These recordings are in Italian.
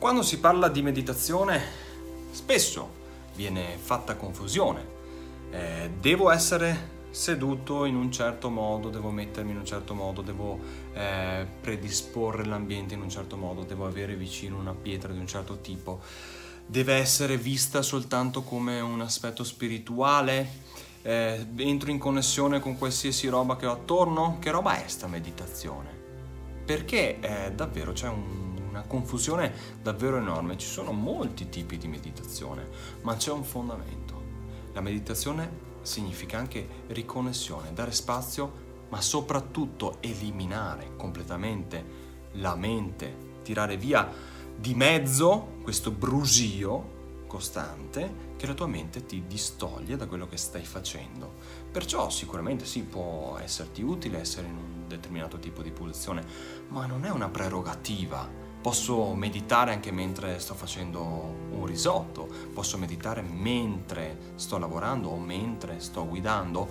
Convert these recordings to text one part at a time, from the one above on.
Quando si parla di meditazione, spesso viene fatta confusione. Eh, devo essere seduto in un certo modo, devo mettermi in un certo modo, devo eh, predisporre l'ambiente in un certo modo, devo avere vicino una pietra di un certo tipo, deve essere vista soltanto come un aspetto spirituale, eh, entro in connessione con qualsiasi roba che ho attorno, che roba è sta meditazione? Perché eh, davvero c'è un, una confusione davvero enorme, ci sono molti tipi di meditazione, ma c'è un fondamento. La meditazione significa anche riconnessione, dare spazio, ma soprattutto eliminare completamente la mente, tirare via di mezzo questo brusio costante che la tua mente ti distoglie da quello che stai facendo. Perciò sicuramente sì, può esserti utile essere in un determinato tipo di posizione, ma non è una prerogativa Posso meditare anche mentre sto facendo un risotto, posso meditare mentre sto lavorando o mentre sto guidando.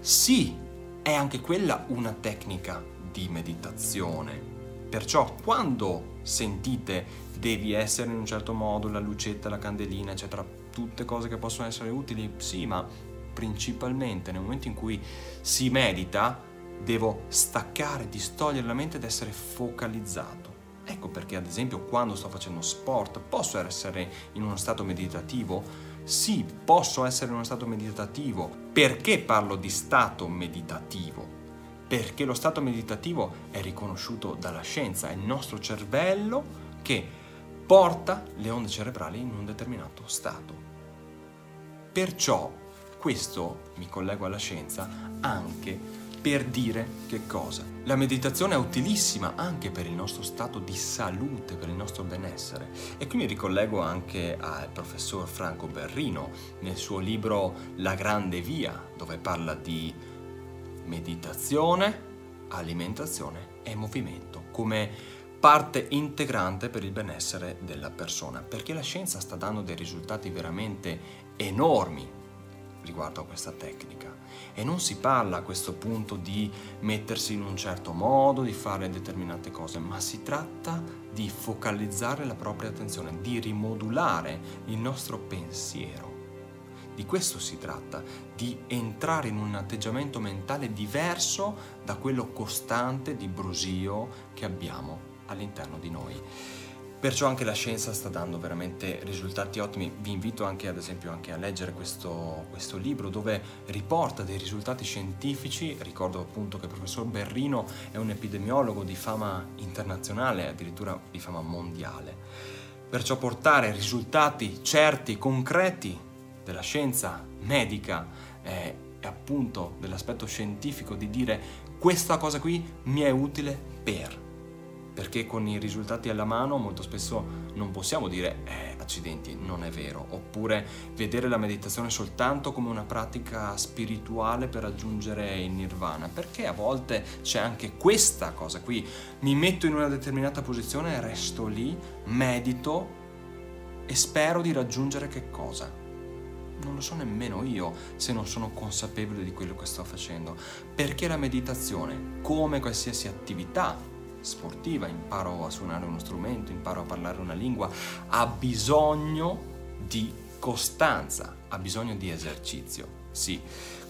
Sì, è anche quella una tecnica di meditazione. Perciò quando sentite devi essere in un certo modo, la lucetta, la candelina, eccetera, tutte cose che possono essere utili, sì, ma principalmente nel momento in cui si medita devo staccare, distogliere la mente ed essere focalizzato. Ecco perché ad esempio quando sto facendo sport posso essere in uno stato meditativo? Sì, posso essere in uno stato meditativo. Perché parlo di stato meditativo? Perché lo stato meditativo è riconosciuto dalla scienza, è il nostro cervello che porta le onde cerebrali in un determinato stato. Perciò questo, mi collego alla scienza, anche per dire che cosa? La meditazione è utilissima anche per il nostro stato di salute, per il nostro benessere. E qui mi ricollego anche al professor Franco Berrino nel suo libro La grande via, dove parla di meditazione, alimentazione e movimento come parte integrante per il benessere della persona, perché la scienza sta dando dei risultati veramente enormi riguardo a questa tecnica. E non si parla a questo punto di mettersi in un certo modo, di fare determinate cose, ma si tratta di focalizzare la propria attenzione, di rimodulare il nostro pensiero. Di questo si tratta, di entrare in un atteggiamento mentale diverso da quello costante di brusio che abbiamo all'interno di noi. Perciò anche la scienza sta dando veramente risultati ottimi. Vi invito anche ad esempio anche a leggere questo, questo, libro dove riporta dei risultati scientifici. Ricordo appunto che il professor Berrino è un epidemiologo di fama internazionale, addirittura di fama mondiale. Perciò portare risultati certi, concreti della scienza medica eh, e appunto dell'aspetto scientifico di dire questa cosa qui mi è utile per perché con i risultati alla mano molto spesso non possiamo dire eh, accidenti, non è vero, oppure vedere la meditazione soltanto come una pratica spirituale per raggiungere il nirvana, perché a volte c'è anche questa cosa. Qui, mi metto in una determinata posizione, resto lì, medito e spero di raggiungere che cosa? non lo so nemmeno io se non sono consapevole di quello che sto facendo, perché la meditazione, come qualsiasi attività sportiva, imparo a suonare uno strumento, imparo a parlare una lingua, ha bisogno di costanza, ha bisogno di esercizio, sì.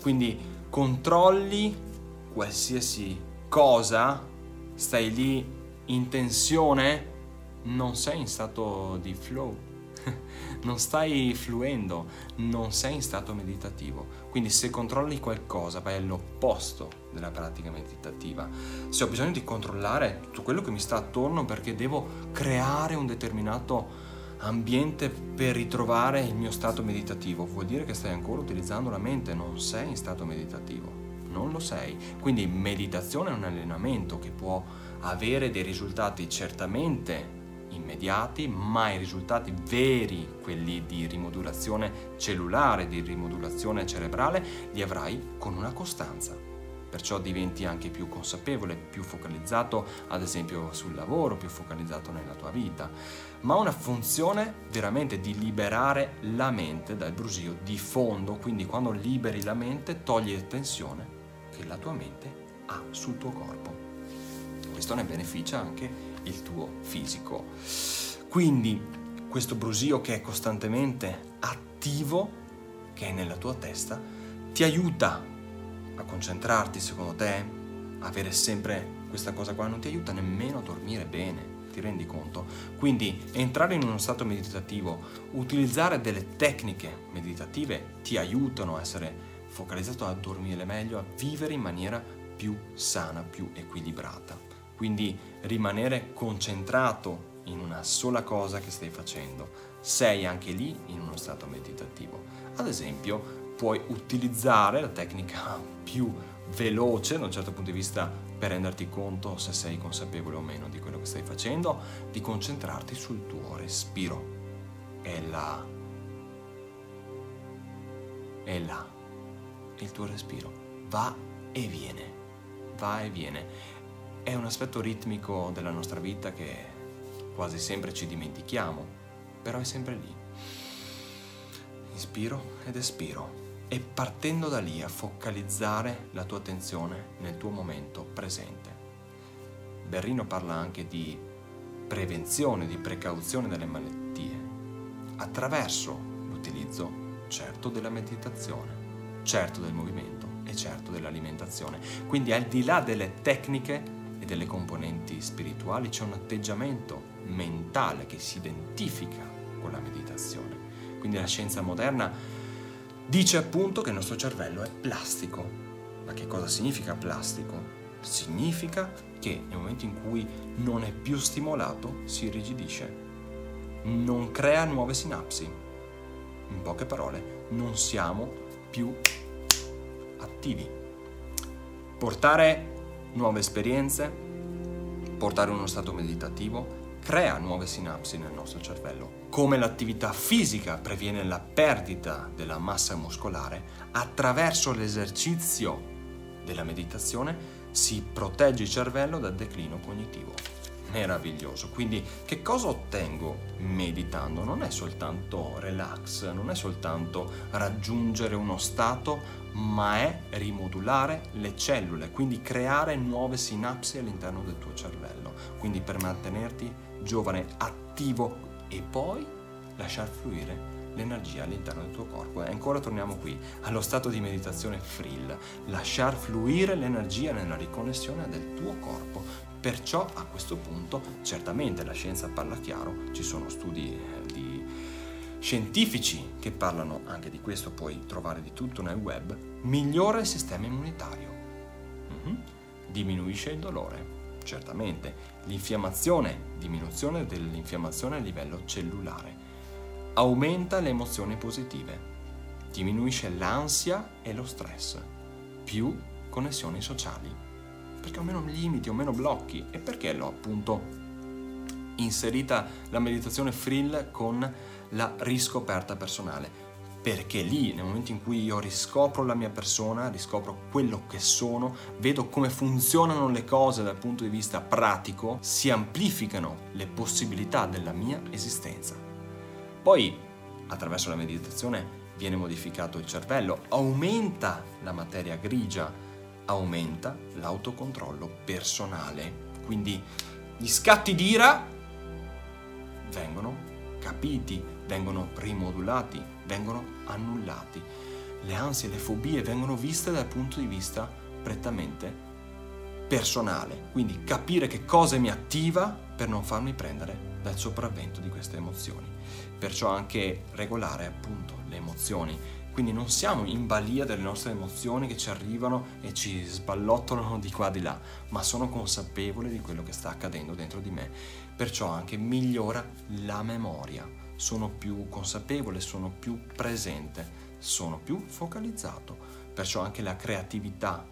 Quindi controlli qualsiasi cosa, stai lì in tensione, non sei in stato di flow non stai fluendo, non sei in stato meditativo. Quindi se controlli qualcosa vai all'opposto della pratica meditativa. Se ho bisogno di controllare tutto quello che mi sta attorno perché devo creare un determinato ambiente per ritrovare il mio stato meditativo, vuol dire che stai ancora utilizzando la mente, non sei in stato meditativo. Non lo sei. Quindi meditazione è un allenamento che può avere dei risultati certamente immediati, ma i risultati veri, quelli di rimodulazione cellulare, di rimodulazione cerebrale, li avrai con una costanza. Perciò diventi anche più consapevole, più focalizzato, ad esempio sul lavoro, più focalizzato nella tua vita, ma una funzione veramente di liberare la mente dal brusio di fondo, quindi quando liberi la mente togli la tensione che la tua mente ha sul tuo corpo. Questo ne beneficia anche il tuo fisico. Quindi questo brusio che è costantemente attivo, che è nella tua testa, ti aiuta a concentrarti secondo te, avere sempre questa cosa qua non ti aiuta nemmeno a dormire bene ti rendi conto? Quindi entrare in uno stato meditativo, utilizzare delle tecniche meditative ti aiutano a essere focalizzato a dormire meglio, a vivere in maniera più sana, più equilibrata. Quindi rimanere concentrato in una sola cosa che stai facendo. Sei anche lì in uno stato meditativo. Ad esempio, puoi utilizzare la tecnica più veloce da un certo punto di vista per renderti conto se sei consapevole o meno di quello che stai facendo, di concentrarti sul tuo respiro. È là. È là. Il tuo respiro va e viene. Va e viene. È un aspetto ritmico della nostra vita che quasi sempre ci dimentichiamo, però è sempre lì. Inspiro ed espiro e partendo da lì a focalizzare la tua attenzione nel tuo momento presente. Berrino parla anche di prevenzione, di precauzione delle malattie, attraverso l'utilizzo certo della meditazione, certo del movimento e certo dell'alimentazione. Quindi al di là delle tecniche e delle componenti spirituali c'è un atteggiamento mentale che si identifica con la meditazione. Quindi la scienza moderna dice appunto che il nostro cervello è plastico. Ma che cosa significa plastico? Significa che nel momento in cui non è più stimolato si irrigidisce, non crea nuove sinapsi. In poche parole, non siamo più attivi. Portare nuove esperienze, portare uno stato meditativo, crea nuove sinapsi nel nostro cervello. Come l'attività fisica previene la perdita della massa muscolare, attraverso l'esercizio della meditazione si protegge il cervello dal declino cognitivo. Meraviglioso. Quindi che cosa ottengo meditando? Non è soltanto relax, non è soltanto raggiungere uno stato, ma è rimodulare le cellule, quindi creare nuove sinapsi all'interno del tuo cervello. Quindi per mantenerti giovane, attivo e poi lasciar fluire l'energia all'interno del tuo corpo. E ancora torniamo qui, allo stato di meditazione frill, lasciar fluire l'energia nella riconnessione del tuo corpo. Perciò a questo punto certamente la scienza parla chiaro, ci sono studi eh, scientifici che parlano anche di questo, puoi trovare di tutto nel web, migliora il sistema immunitario, mm-hmm. diminuisce il dolore, certamente, l'infiammazione, diminuzione dell'infiammazione a livello cellulare, aumenta le emozioni positive, diminuisce l'ansia e lo stress, più connessioni sociali, perché ho meno limiti, ho meno blocchi. E perché l'ho appunto inserita la meditazione frill con la riscoperta personale perché lì, nel momento in cui io riscopro la mia persona, riscopro quello che sono, vedo come funzionano le cose dal punto di vista pratico, si amplificano le possibilità della mia esistenza. Poi, attraverso la meditazione, viene modificato il cervello, aumenta la materia grigia, aumenta l'autocontrollo personale. Quindi gli scatti d'ira vengono capiti, vengono rimodulati, vengono annullati. Le ansie le fobie vengono viste dal punto di vista prettamente personale, quindi capire che cosa mi attiva per non farmi prendere dal sopravvento di queste emozioni. Perciò anche regolare appunto le emozioni, quindi non siamo in balia delle nostre emozioni che ci arrivano e ci sballottolano di qua e di là, ma sono consapevole di quello che sta accadendo dentro di me. Perciò anche migliora la memoria sono più consapevole, sono più presente, sono più focalizzato. Perciò anche la creatività,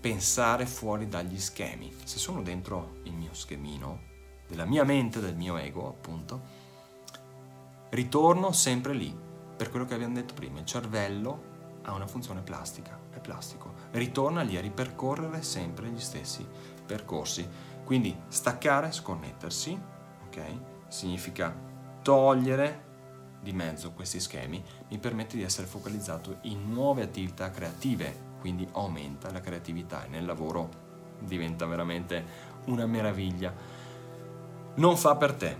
pensare fuori dagli schemi. Se sono dentro il mio schemino, della mia mente, del mio ego, appunto, ritorno sempre lì, per quello che abbiamo detto prima, il cervello ha una funzione plastica, è plastico, ritorna lì a ripercorrere sempre gli stessi percorsi. Quindi staccare, sconnettersi, ok? Significa togliere di mezzo questi schemi mi permette di essere focalizzato in nuove attività creative, quindi aumenta la creatività e nel lavoro diventa veramente una meraviglia. Non fa per te,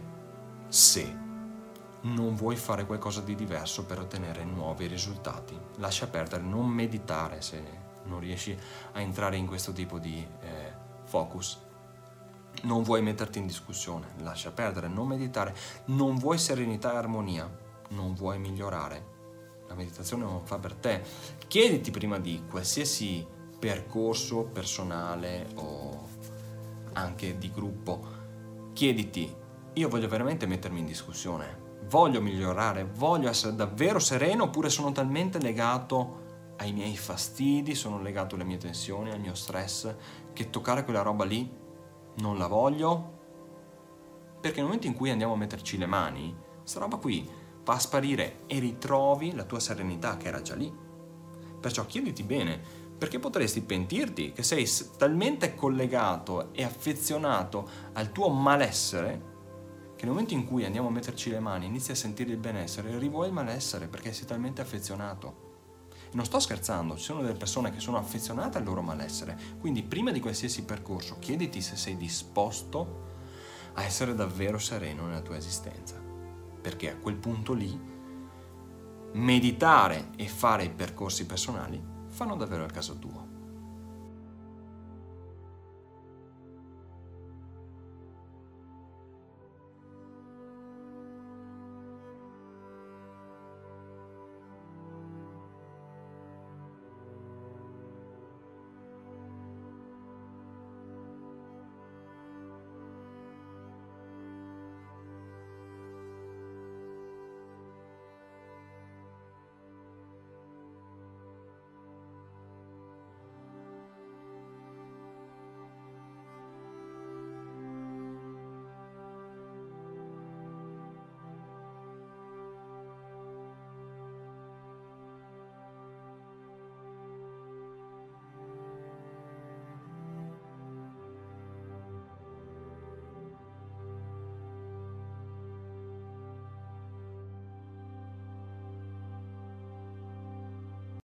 se non vuoi fare qualcosa di diverso per ottenere nuovi risultati. Lascia perdere, non meditare se non riesci a entrare in questo tipo di eh, focus. Non vuoi metterti in discussione, lascia perdere, non meditare, non vuoi serenità e armonia, non vuoi migliorare. La meditazione non fa per te. Chiediti prima di qualsiasi percorso personale o anche di gruppo, chiediti, io voglio veramente mettermi in discussione, voglio migliorare, voglio essere davvero sereno oppure sono talmente legato ai miei fastidi, sono legato alle mie tensioni, al mio stress, che toccare quella roba lì non la voglio? Perché nel momento in cui andiamo a metterci le mani, questa roba qui va a sparire e ritrovi la tua serenità che era già lì. Perciò chiediti bene, perché potresti pentirti che sei talmente collegato e affezionato al tuo malessere che nel momento in cui andiamo a metterci le mani inizi a sentire il benessere, rivuoi il malessere perché sei talmente affezionato. Non sto scherzando, ci sono delle persone che sono affezionate al loro malessere, quindi prima di qualsiasi percorso chiediti se sei disposto a essere davvero sereno nella tua esistenza, perché a quel punto lì meditare e fare i percorsi personali fanno davvero al caso tuo.